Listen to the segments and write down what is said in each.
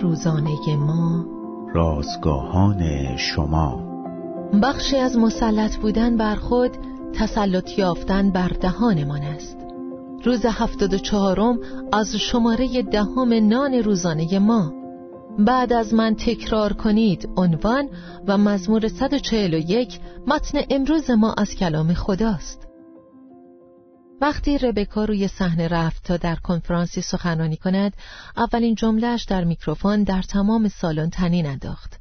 روزانه ما. رازگاهان شما. بخشی از مسلط بودن بر خود تسلط یافتن بر دهانمان است. روز هفتاد و چهارم از شماره دهم نان روزانه ما. بعد از من تکرار کنید عنوان و مزمور 141 متن امروز ما از کلام خداست. وقتی ربکا روی صحنه رفت تا در کنفرانسی سخنرانی کند اولین جملهش در میکروفون در تمام سالن تنین انداخت.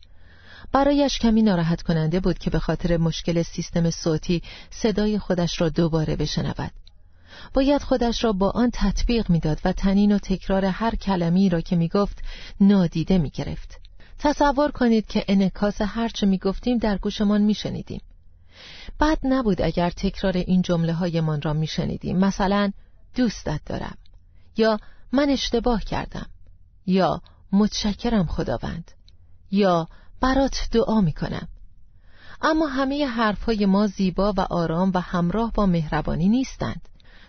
برایش کمی ناراحت کننده بود که به خاطر مشکل سیستم صوتی صدای خودش را دوباره بشنود. باید خودش را با آن تطبیق می‌داد و تنین و تکرار هر کلمی را که می‌گفت نادیده می‌گرفت. تصور کنید که انکاس هرچه می‌گفتیم در گوشمان میشنیدیم. بد نبود اگر تکرار این جمله های من را میشنیدیم. مثلا دوستت دارم. یا من اشتباه کردم. یا متشکرم خداوند. یا برات دعا می‌کنم. اما همه حرفهای ما زیبا و آرام و همراه با مهربانی نیستند.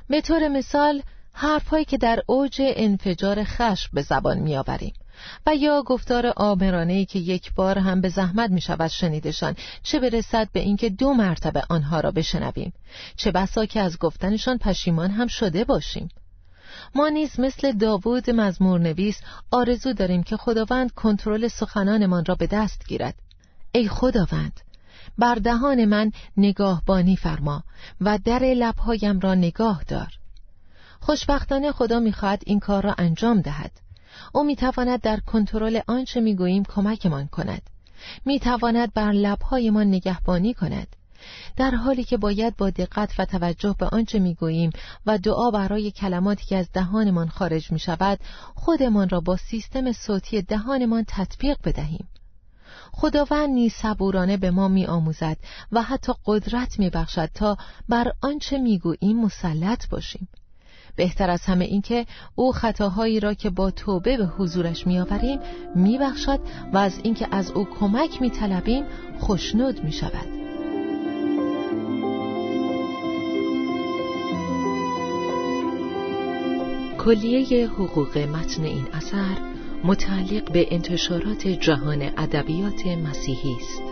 به طور مثال حرفهایی که در اوج انفجار خشم به زبان میآوریم و یا گفتار آمرانه که یک بار هم به زحمت می شود شنیدشان چه برسد به اینکه دو مرتبه آنها را بشنویم؟ چه بسا که از گفتنشان پشیمان هم شده باشیم؟ ما نیز مثل داوود مزمور نویس آرزو داریم که خداوند کنترل سخنانمان را به دست گیرد. ای خداوند بر دهان من نگاهبانی فرما و در لبهایم را نگاه دار. خوشبختانه خدا می‌خواهد این کار را انجام دهد. او می‌تواند در کنترل آنچه می‌گوییم کمکمان کند. می‌تواند بر لبهایمان نگهبانی کند. در حالی که باید با دقت و توجه به آنچه می‌گوییم و دعا برای کلماتی که از دهانمان خارج می شود خودمان را با سیستم صوتی دهانمان تطبیق بدهیم. خداوند نیز صبورانه به ما می آموزد و حتی قدرت می بخشد تا بر آنچه می گوییم مسلط باشیم. بهتر از همه اینکه او خطاهایی را که با توبه به حضورش میآوریم میبخشد و از اینکه از او کمک میطلبیم خوشنود می شود کلیه حقوق متن این اثر متعلق به انتشارات جهان ادبیات مسیحی است.